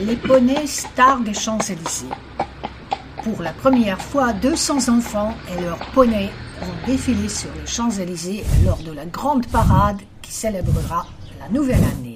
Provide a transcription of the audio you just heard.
les poneys stars des Champs-Élysées. Pour la première fois, 200 enfants et leurs poneys vont défiler sur les Champs-Élysées lors de la grande parade qui célébrera la nouvelle année.